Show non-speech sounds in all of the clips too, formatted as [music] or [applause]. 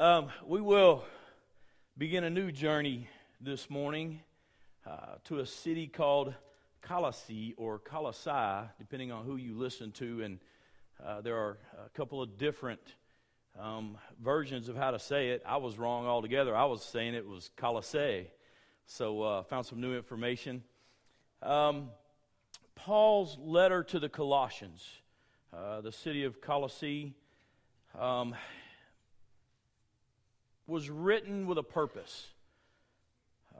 Um, we will begin a new journey this morning uh, to a city called Colossae or Colossae, depending on who you listen to. And uh, there are a couple of different um, versions of how to say it. I was wrong altogether. I was saying it was Colossae. So I uh, found some new information. Um, Paul's letter to the Colossians, uh, the city of Colossae. Um, was written with a purpose.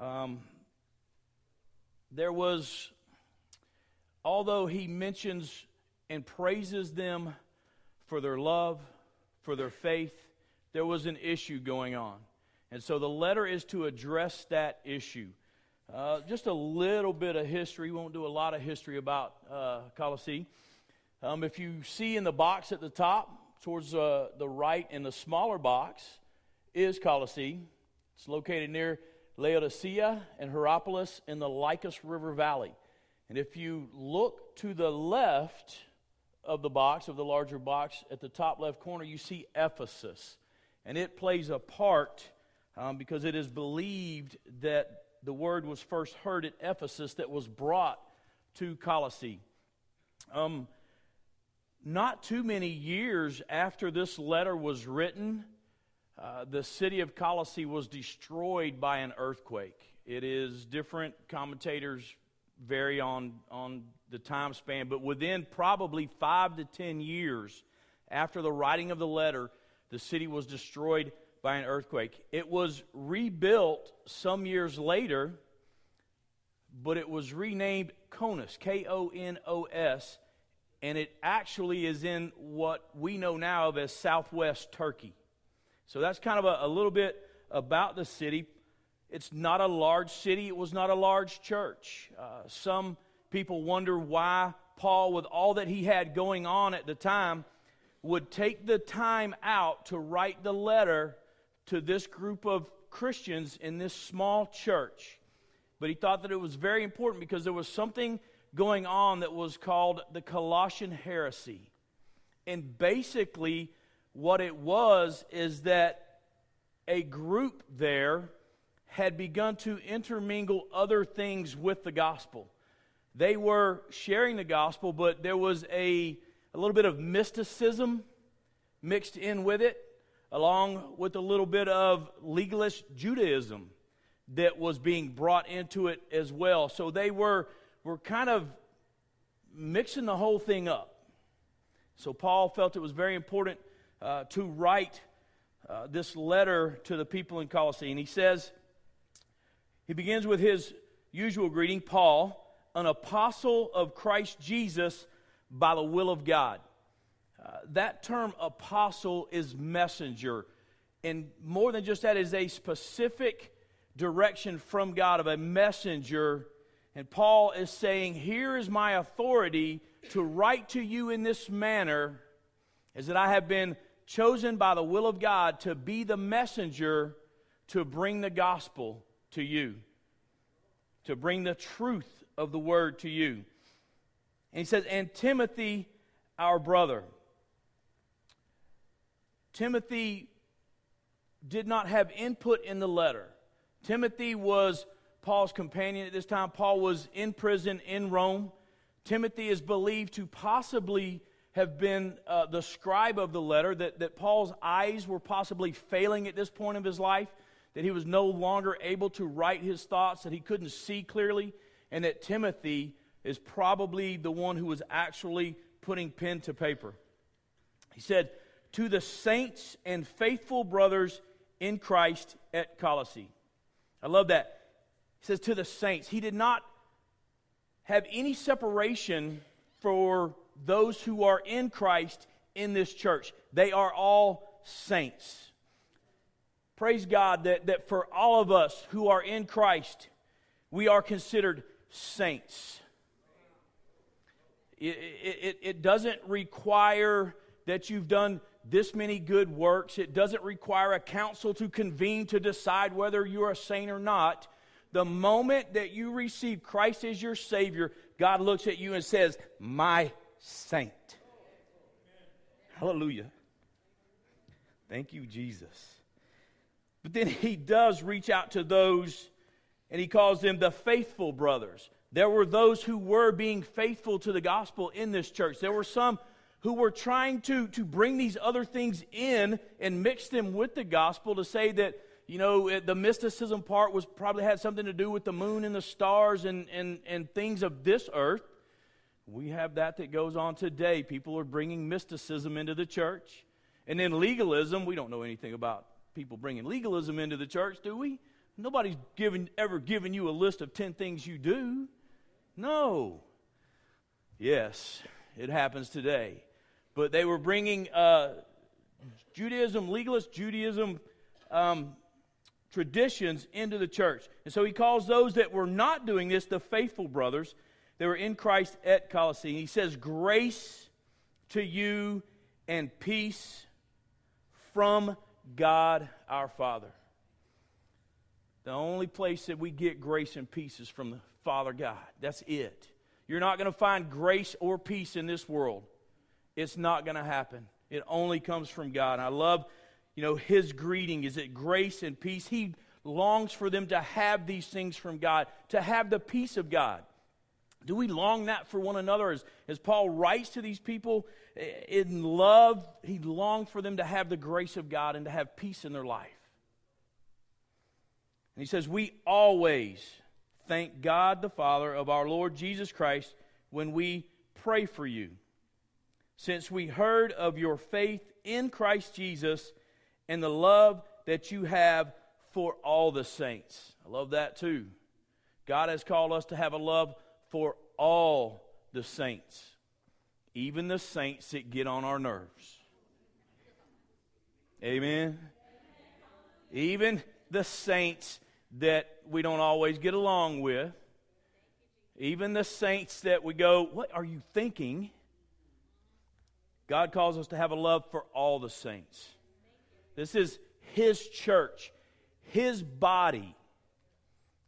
Um, there was, although he mentions and praises them for their love, for their faith, there was an issue going on. And so the letter is to address that issue. Uh, just a little bit of history. We won't do a lot of history about uh, Colossae. Um, if you see in the box at the top, towards uh, the right in the smaller box, is Colossae. It's located near Laodicea and Hierapolis in the Lycus River Valley. And if you look to the left of the box, of the larger box, at the top left corner, you see Ephesus. And it plays a part um, because it is believed that the word was first heard at Ephesus that was brought to Colossae. Um, not too many years after this letter was written, uh, the city of Colossae was destroyed by an earthquake. It is different commentators vary on, on the time span, but within probably five to ten years after the writing of the letter, the city was destroyed by an earthquake. It was rebuilt some years later, but it was renamed Konos, K O N O S, and it actually is in what we know now of as southwest Turkey. So that's kind of a, a little bit about the city. It's not a large city, it was not a large church. Uh, some people wonder why Paul, with all that he had going on at the time, would take the time out to write the letter to this group of Christians in this small church. But he thought that it was very important because there was something going on that was called the Colossian heresy. And basically, what it was is that a group there had begun to intermingle other things with the gospel. They were sharing the gospel, but there was a, a little bit of mysticism mixed in with it, along with a little bit of legalist Judaism that was being brought into it as well. So they were, were kind of mixing the whole thing up. So Paul felt it was very important uh, to write uh, this letter to the people in Colossae. And he says, he begins with his usual greeting Paul, an apostle of Christ Jesus by the will of God. Uh, that term apostle is messenger. And more than just that, is a specific direction from God of a messenger. And Paul is saying, Here is my authority to write to you in this manner, is that I have been chosen by the will of God to be the messenger to bring the gospel to you, to bring the truth of the word to you. And he says, and Timothy, our brother. Timothy did not have input in the letter. Timothy was Paul's companion at this time. Paul was in prison in Rome. Timothy is believed to possibly have been uh, the scribe of the letter, that, that Paul's eyes were possibly failing at this point of his life, that he was no longer able to write his thoughts, that he couldn't see clearly, and that Timothy is probably the one who was actually putting pen to paper. He said, To the saints and faithful brothers in Christ at Colossae. I love that. He says, To the saints. He did not have any separation for those who are in Christ in this church. They are all saints. Praise God that, that for all of us who are in Christ, we are considered saints. It, it, it doesn't require that you've done this many good works. It doesn't require a council to convene to decide whether you're a saint or not. The moment that you receive Christ as your Savior, God looks at you and says, My saint. Hallelujah. Thank you, Jesus. But then he does reach out to those, and he calls them the faithful brothers. There were those who were being faithful to the gospel in this church. There were some who were trying to, to bring these other things in and mix them with the gospel to say that, you know, the mysticism part was probably had something to do with the moon and the stars and, and, and things of this earth. We have that that goes on today. People are bringing mysticism into the church. And then legalism, we don't know anything about people bringing legalism into the church, do we? Nobody's given, ever given you a list of 10 things you do. No. Yes, it happens today. But they were bringing uh, Judaism, legalist Judaism um, traditions into the church. And so he calls those that were not doing this the faithful brothers. They were in Christ at Colossae. He says, Grace to you and peace from God our Father. The only place that we get grace and peace is from the Father God. That's it. You're not going to find grace or peace in this world. It's not going to happen. It only comes from God. And I love, you know, his greeting is it grace and peace. He longs for them to have these things from God, to have the peace of God. Do we long that for one another? As, as Paul writes to these people in love, he longed for them to have the grace of God and to have peace in their life. And he says, We always thank God the Father of our Lord Jesus Christ when we pray for you since we heard of your faith in Christ Jesus and the love that you have for all the saints. I love that too. God has called us to have a love for all the saints, even the saints that get on our nerves. Amen. Even the saints that we don't always get along with, even the saints that we go, What are you thinking? God calls us to have a love for all the saints. This is His church, His body.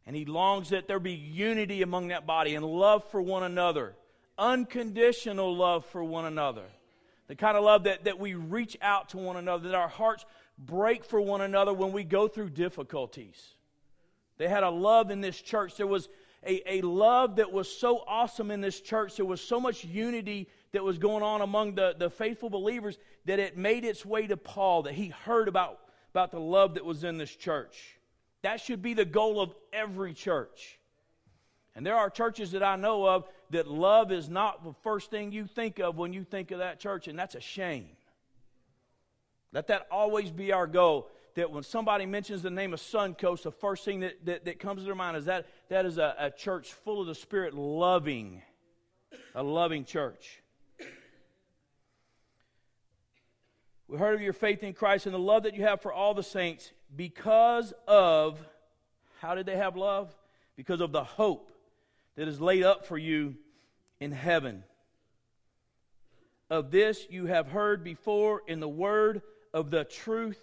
And He longs that there be unity among that body and love for one another, unconditional love for one another. The kind of love that, that we reach out to one another, that our hearts break for one another when we go through difficulties. They had a love in this church. There was a, a love that was so awesome in this church. There was so much unity that was going on among the, the faithful believers that it made its way to Paul, that he heard about, about the love that was in this church. That should be the goal of every church. And there are churches that I know of that love is not the first thing you think of when you think of that church, and that's a shame. Let that always be our goal. That when somebody mentions the name of Suncoast, the first thing that, that, that comes to their mind is that that is a, a church full of the Spirit, loving, a loving church. We heard of your faith in Christ and the love that you have for all the saints because of, how did they have love? Because of the hope that is laid up for you in heaven. Of this you have heard before in the word of the truth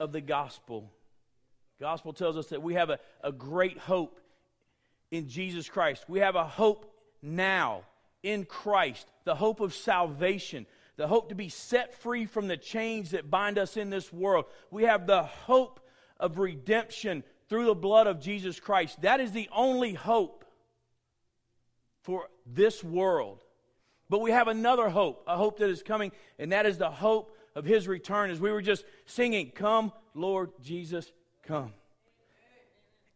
of the gospel. Gospel tells us that we have a, a great hope in Jesus Christ. We have a hope now in Christ, the hope of salvation the hope to be set free from the chains that bind us in this world. We have the hope of redemption through the blood of Jesus Christ. That is the only hope for this world. But we have another hope, a hope that is coming, and that is the hope of his return. As we were just singing, Come, Lord Jesus, come.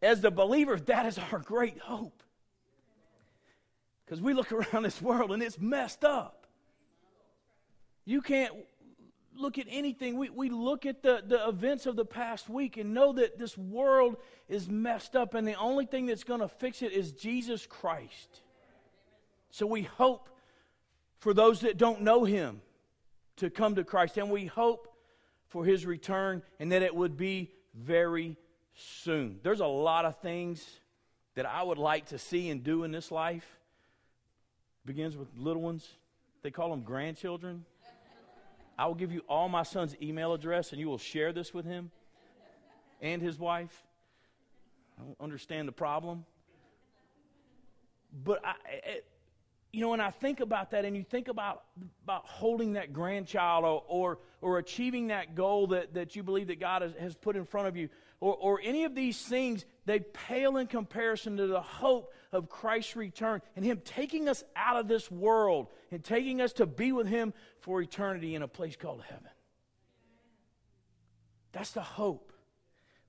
As the believer, that is our great hope. Because we look around this world and it's messed up. You can't look at anything. We, we look at the, the events of the past week and know that this world is messed up, and the only thing that's going to fix it is Jesus Christ. So we hope for those that don't know Him to come to Christ, and we hope for His return and that it would be very soon. There's a lot of things that I would like to see and do in this life. begins with little ones. They call them grandchildren. I will give you all my son's email address and you will share this with him and his wife. I don't understand the problem. But I, you know, when I think about that, and you think about, about holding that grandchild or, or, or achieving that goal that, that you believe that God has, has put in front of you, or, or any of these things, they pale in comparison to the hope of Christ's return and Him taking us out of this world and taking us to be with Him for eternity in a place called heaven. That's the hope.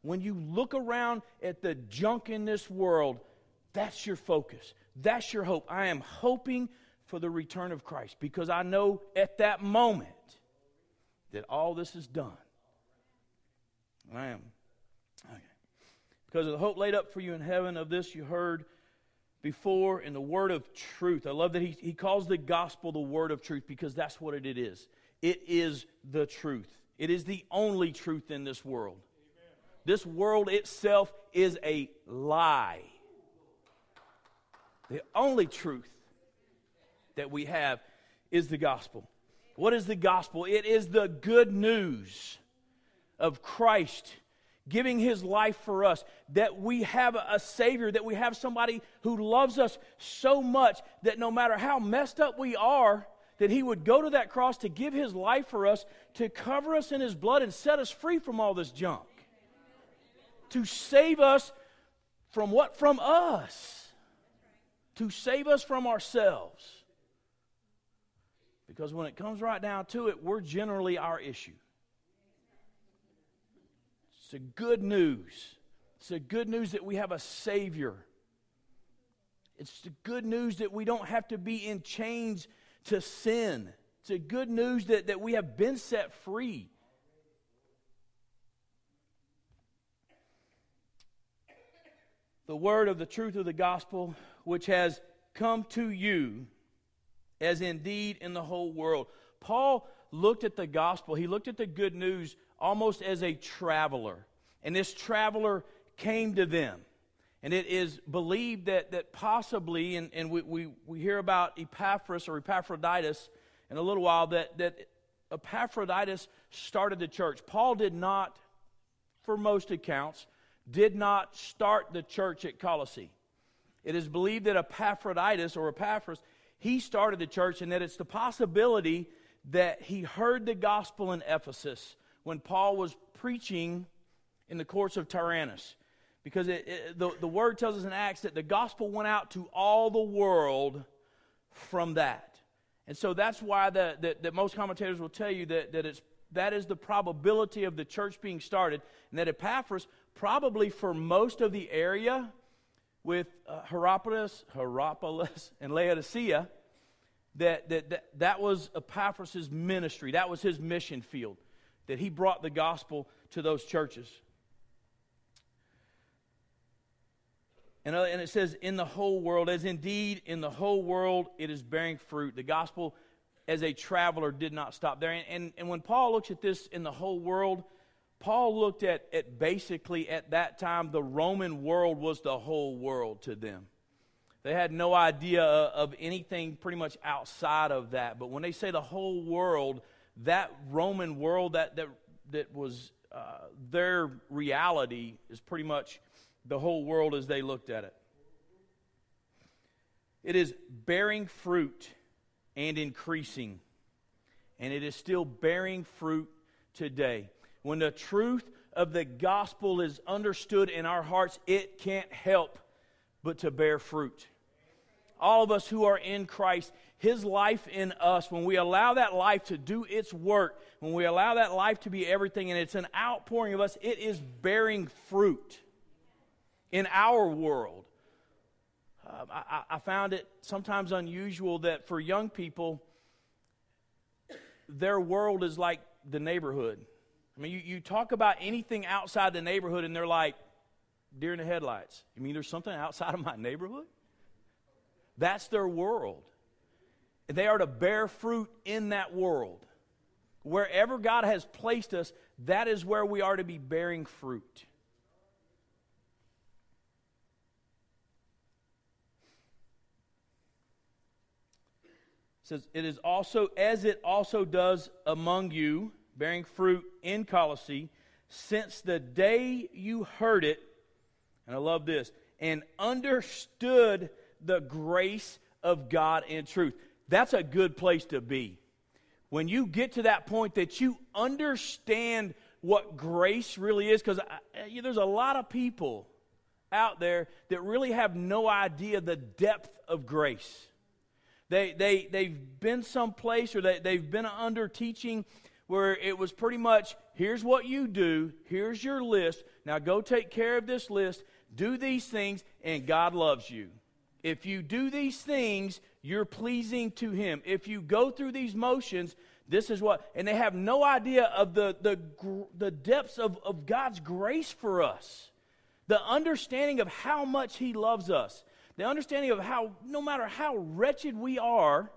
When you look around at the junk in this world, that's your focus. That's your hope. I am hoping for the return of Christ because I know at that moment that all this is done. I am. Because of the hope laid up for you in heaven, of this you heard before in the word of truth. I love that he, he calls the gospel the word of truth because that's what it is. It is the truth, it is the only truth in this world. This world itself is a lie. The only truth that we have is the gospel. What is the gospel? It is the good news of Christ giving his life for us, that we have a Savior, that we have somebody who loves us so much that no matter how messed up we are, that he would go to that cross to give his life for us, to cover us in his blood and set us free from all this junk. To save us from what? From us to save us from ourselves. Because when it comes right down to it, we're generally our issue. It's a good news. It's a good news that we have a Savior. It's the good news that we don't have to be in chains to sin. It's a good news that, that we have been set free. The word of the truth of the gospel which has come to you, as indeed in the whole world. Paul looked at the gospel, he looked at the good news almost as a traveler. And this traveler came to them. And it is believed that, that possibly, and, and we, we, we hear about Epaphras or Epaphroditus in a little while, that, that Epaphroditus started the church. Paul did not, for most accounts, did not start the church at Colossae. It is believed that Epaphroditus or Epaphras, he started the church, and that it's the possibility that he heard the gospel in Ephesus when Paul was preaching in the courts of Tyrannus. Because it, it, the, the word tells us in Acts that the gospel went out to all the world from that. And so that's why the, the, that most commentators will tell you that, that it's, that is the probability of the church being started, and that Epaphras, probably for most of the area, with uh, Hierapolis, Hierapolis [laughs] and Laodicea that, that, that, that was Epaphras' ministry. That was his mission field, that he brought the gospel to those churches. And, uh, and it says, in the whole world, as indeed in the whole world it is bearing fruit. The gospel as a traveler did not stop there. And, and, and when Paul looks at this in the whole world, Paul looked at, at basically at that time, the Roman world was the whole world to them. They had no idea of anything pretty much outside of that. But when they say the whole world, that Roman world, that, that, that was uh, their reality, is pretty much the whole world as they looked at it. It is bearing fruit and increasing. And it is still bearing fruit today. When the truth of the gospel is understood in our hearts, it can't help but to bear fruit. All of us who are in Christ, His life in us, when we allow that life to do its work, when we allow that life to be everything, and it's an outpouring of us, it is bearing fruit in our world. Uh, I, I found it sometimes unusual that for young people, their world is like the neighborhood. I mean, you, you talk about anything outside the neighborhood, and they're like, deer in the headlights. You mean there's something outside of my neighborhood? That's their world. They are to bear fruit in that world. Wherever God has placed us, that is where we are to be bearing fruit. It says, It is also as it also does among you bearing fruit in Colossae, since the day you heard it, and I love this, and understood the grace of God in truth. That's a good place to be. When you get to that point that you understand what grace really is, because eh, there's a lot of people out there that really have no idea the depth of grace. They, they, they've been someplace or they, they've been under teaching where it was pretty much here's what you do, here's your list, now go take care of this list, do these things, and God loves you. If you do these things, you're pleasing to Him. If you go through these motions, this is what, and they have no idea of the, the, the depths of, of God's grace for us, the understanding of how much He loves us, the understanding of how, no matter how wretched we are,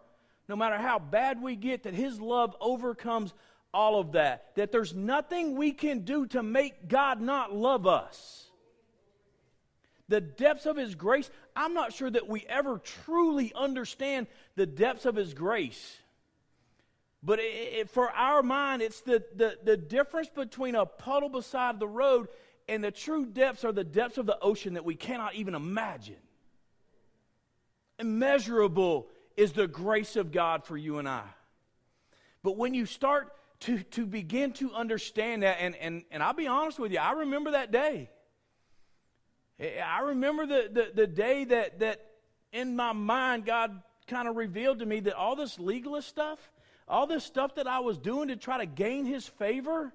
no matter how bad we get, that His love overcomes all of that. That there's nothing we can do to make God not love us. The depths of His grace, I'm not sure that we ever truly understand the depths of His grace. But it, it, for our mind, it's the, the, the difference between a puddle beside the road and the true depths are the depths of the ocean that we cannot even imagine. Immeasurable is the grace of God for you and I. But when you start to, to begin to understand that, and, and, and I'll be honest with you, I remember that day. I remember the, the, the day that, that in my mind God kind of revealed to me that all this legalist stuff, all this stuff that I was doing to try to gain his favor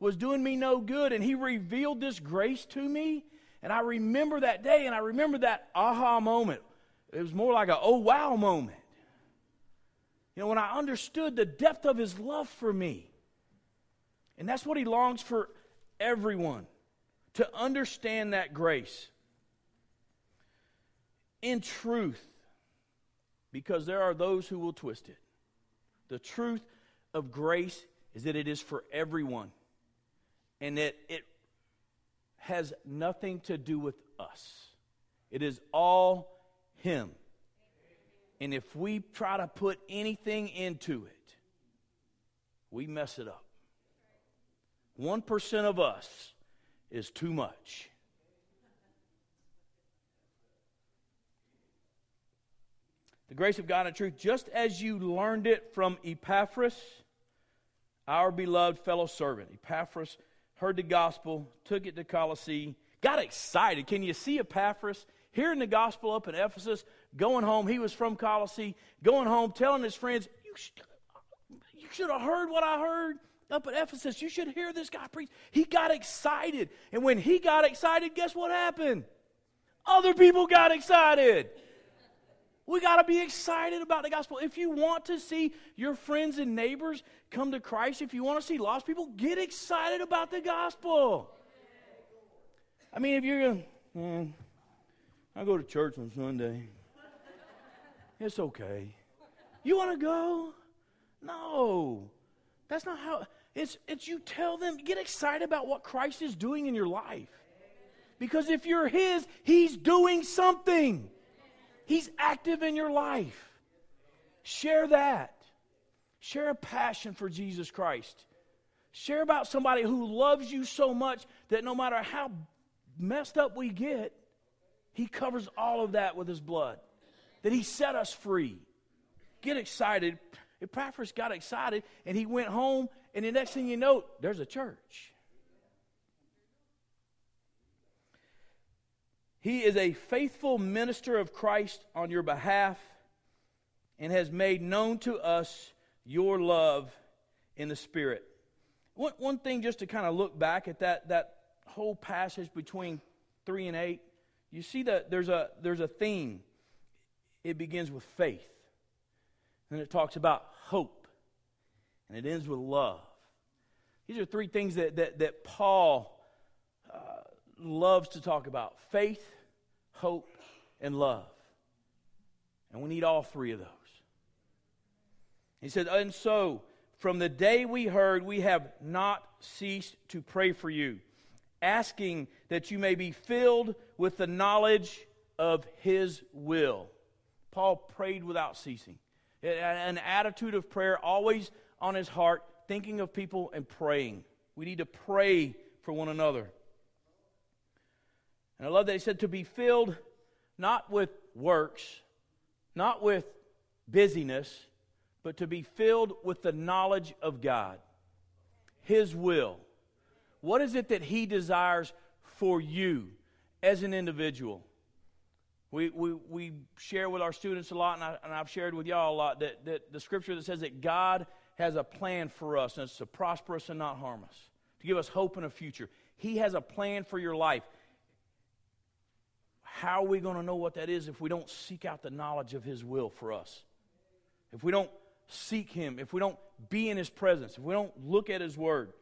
was doing me no good. And he revealed this grace to me. And I remember that day and I remember that aha moment. It was more like a oh wow moment. You know, when I understood the depth of his love for me. And that's what he longs for everyone to understand that grace. In truth, because there are those who will twist it. The truth of grace is that it is for everyone and that it has nothing to do with us. It is all Him. And if we try to put anything into it, we mess it up. 1% of us is too much. The grace of God and truth, just as you learned it from Epaphras, our beloved fellow servant. Epaphras heard the gospel, took it to Colossae, got excited. Can you see Epaphras hearing the gospel up in Ephesus, going home? He was from Colossae, going home, telling his friends, You, you should have heard what I heard up at Ephesus. You should hear this guy preach. He got excited. And when he got excited, guess what happened? Other people got excited. We got to be excited about the gospel. If you want to see your friends and neighbors come to Christ, if you want to see lost people, get excited about the gospel. I mean, if you're going, man, I go to church on Sunday. It's okay. You want to go? No. That's not how it's it's you tell them get excited about what Christ is doing in your life. Because if you're his, he's doing something. He's active in your life. Share that. Share a passion for Jesus Christ. Share about somebody who loves you so much that no matter how messed up we get, he covers all of that with his blood. That he set us free. Get excited. Epaphras got excited and he went home, and the next thing you know, there's a church. He is a faithful minister of Christ on your behalf and has made known to us your love in the Spirit. One, one thing, just to kind of look back at that, that whole passage between 3 and 8, you see that there's a, there's a theme. It begins with faith, and it talks about hope, and it ends with love. These are three things that, that, that Paul uh, loves to talk about faith, hope, and love. And we need all three of those. He said, And so, from the day we heard, we have not ceased to pray for you, asking that you may be filled with the knowledge of His will. Paul prayed without ceasing. An attitude of prayer always on his heart, thinking of people and praying. We need to pray for one another. And I love that he said to be filled not with works, not with busyness, but to be filled with the knowledge of God, His will. What is it that He desires for you as an individual? We, we, we share with our students a lot, and, I, and I've shared with y'all a lot, that, that the scripture that says that God has a plan for us, and it's to prosper us and not harm us, to give us hope and a future. He has a plan for your life. How are we going to know what that is if we don't seek out the knowledge of His will for us? If we don't seek Him, if we don't be in His presence, if we don't look at His Word,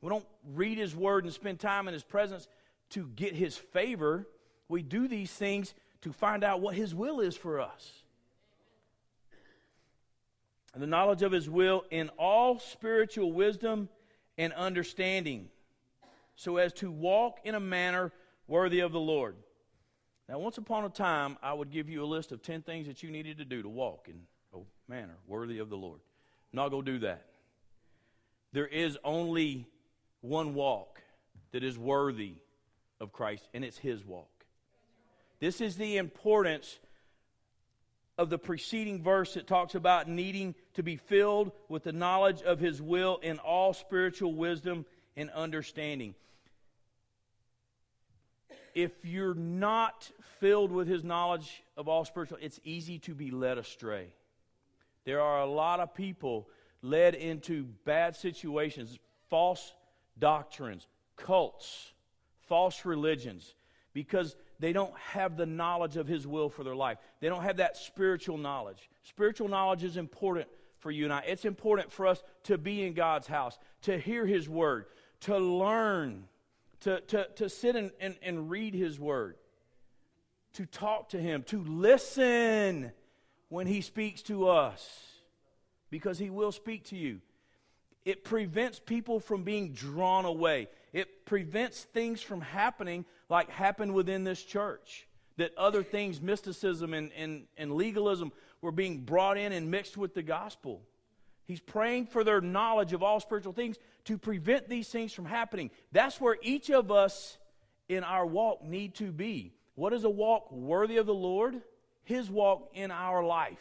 we don't read His Word and spend time in His presence to get His favor, we do these things to find out what His will is for us. The knowledge of His will in all spiritual wisdom and understanding, so as to walk in a manner worthy of the Lord. Now, once upon a time, I would give you a list of 10 things that you needed to do to walk in a manner worthy of the Lord. Not to do that. There is only one walk that is worthy of Christ, and it's His walk. This is the importance of the preceding verse that talks about needing to be filled with the knowledge of His will in all spiritual wisdom and understanding. If you're not filled with His knowledge of all spiritual, it's easy to be led astray. There are a lot of people led into bad situations, false doctrines, cults, false religions, because they don't have the knowledge of His will for their life. They don't have that spiritual knowledge. Spiritual knowledge is important for you and I. It's important for us to be in God's house, to hear His word, to learn, to, to, to sit and, and, and read His word, to talk to Him, to listen when He speaks to us, because He will speak to you. It prevents people from being drawn away. It prevents things from happening like happened within this church. That other things, mysticism and, and, and legalism, were being brought in and mixed with the gospel. He's praying for their knowledge of all spiritual things to prevent these things from happening. That's where each of us in our walk need to be. What is a walk worthy of the Lord? His walk in our life.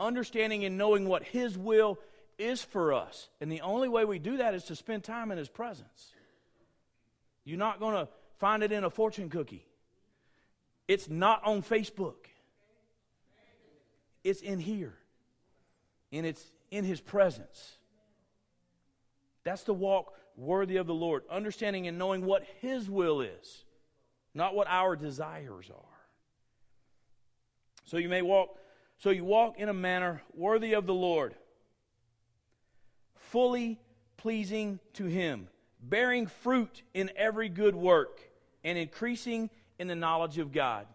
Understanding and knowing what His will is for us. And the only way we do that is to spend time in His presence. You're not going to find it in a fortune cookie. It's not on Facebook. It's in here. And it's in his presence. That's the walk worthy of the Lord, understanding and knowing what his will is, not what our desires are. So you may walk so you walk in a manner worthy of the Lord, fully pleasing to him, bearing fruit in every good work and increasing in the knowledge of God.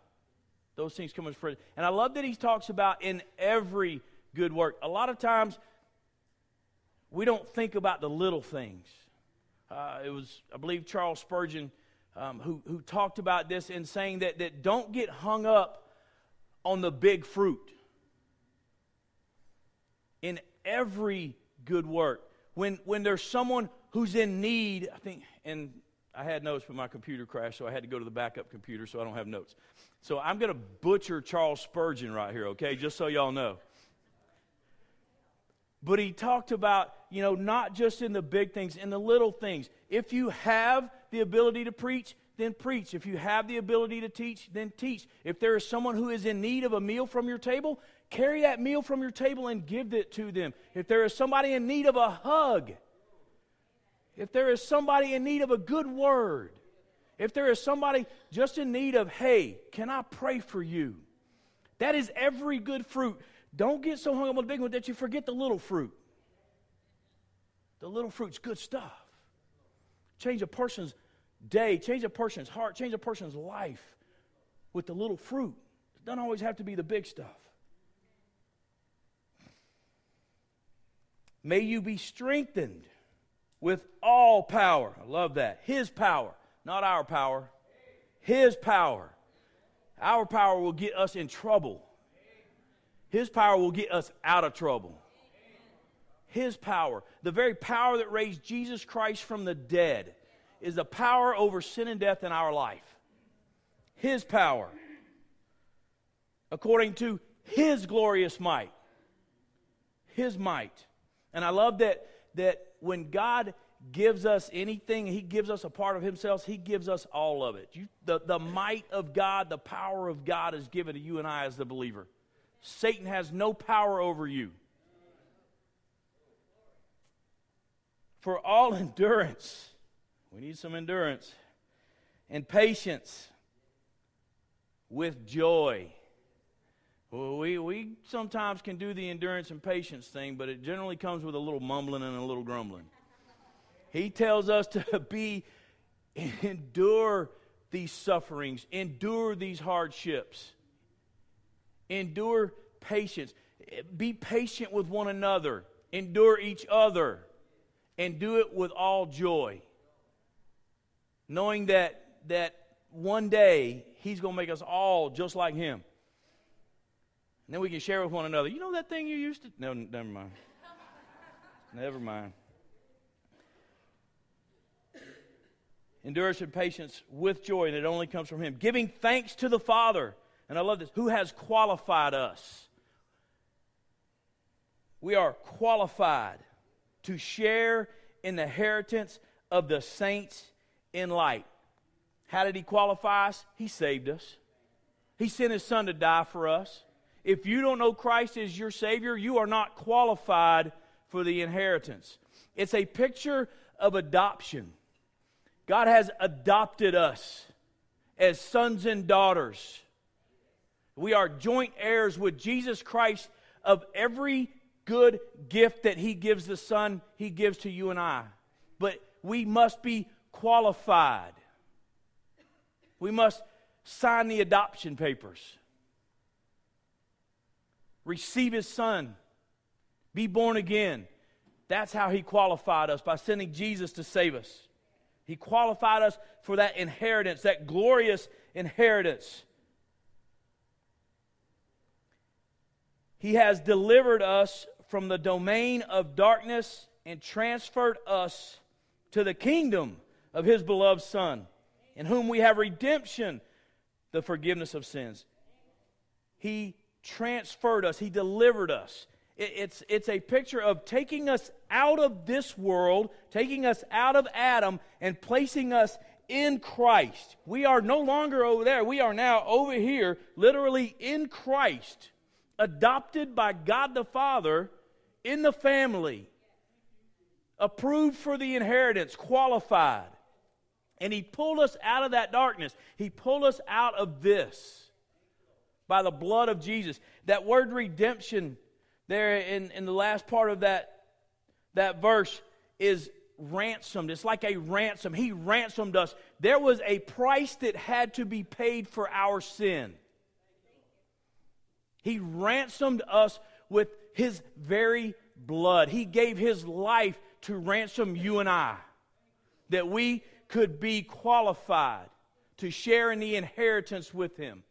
Those things come as fruit. And I love that he talks about in every good work. A lot of times, we don't think about the little things. Uh, it was, I believe, Charles Spurgeon um, who, who talked about this in saying that, that don't get hung up on the big fruit. In every good work, when, when there's someone who's in need, I think, and I had notes, but my computer crashed, so I had to go to the backup computer, so I don't have notes. So I'm going to butcher Charles Spurgeon right here, okay, just so y'all know. But he talked about, you know, not just in the big things, in the little things. If you have the ability to preach, then preach. If you have the ability to teach, then teach. If there is someone who is in need of a meal from your table, carry that meal from your table and give it to them. If there is somebody in need of a hug, if there is somebody in need of a good word, if there is somebody just in need of, hey, can I pray for you? That is every good fruit. Don't get so hung up on the big one that you forget the little fruit. The little fruit's good stuff. Change a person's day, change a person's heart, change a person's life with the little fruit. It doesn't always have to be the big stuff. May you be strengthened with all power. I love that. His power, not our power. His power. Our power will get us in trouble. His power will get us out of trouble. His power, the very power that raised Jesus Christ from the dead, is the power over sin and death in our life. His power. According to His glorious might. His might. And I love that, that when God gives us anything, He gives us a part of Himself, He gives us all of it. You, the, the might of God, the power of God is given to you and I as the believer. Satan has no power over you. For all [laughs] endurance, we need some endurance, and patience with joy. Well, we, we sometimes can do the endurance and patience thing, but it generally comes with a little mumbling and a little grumbling. He tells us to [laughs] be, endure these sufferings, endure these hardships, endure patience, be patient with one another, endure each other, and do it with all joy. Knowing that, that one day He's going to make us all just like Him. And then we can share with one another. You know that thing you used to? No, never mind. never mind. Endurance and patience with joy, and it only comes from Him. Giving thanks to the Father. And I love this. Who has qualified us? We are qualified to share in the inheritance of the saints in light. How did He qualify us? He saved us. He sent His Son to die for us. If you don't know Christ as your Savior, you are not qualified for the inheritance. It's a picture of adoption. God has adopted us as sons and daughters. We are joint heirs with Jesus Christ of every good gift that He gives the Son, He gives to you and I. But we must be qualified. We must sign the adoption papers, receive His Son, be born again. That's how He qualified us by sending Jesus to save us. He qualified us for that inheritance, that glorious inheritance. He has delivered us from the domain of darkness and transferred us to the kingdom of His beloved Son, in whom we have redemption, the forgiveness of sins. He transferred us, He delivered us. It's, it's a picture of taking us out of this world, taking us out of Adam, and placing us in Christ. We are no longer over there. We are now over here, literally in Christ, adopted by God the Father in the family, approved for the inheritance, qualified. And He pulled us out of that darkness. He pulled us out of this by the blood of Jesus. That word redemption there in, in the last part of that, that verse is ransomed. It's like a ransom. He ransomed us. There was a price that had to be paid for our sin. He ransomed us with his very blood. He gave his life to ransom you and I, that we could be qualified to share in the inheritance with him.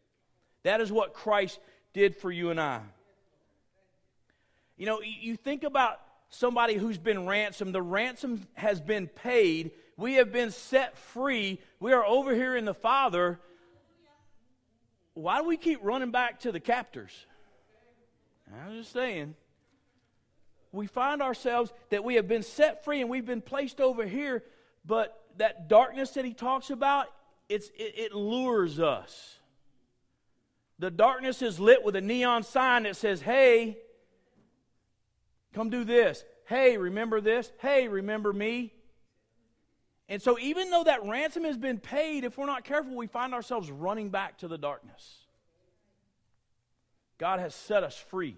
That is what Christ did for you and I. You know, you think about somebody who's been ransomed, the ransom has been paid, we have been set free, we are over here in the Father. Why do we keep running back to the captors? I'm just saying. We find ourselves that we have been set free and we've been placed over here, but that darkness that he talks about, it's, it, it lures us. The darkness is lit with a neon sign that says, hey, Come do this. Hey, remember this? Hey, remember me? And so, even though that ransom has been paid, if we're not careful, we find ourselves running back to the darkness. God has set us free.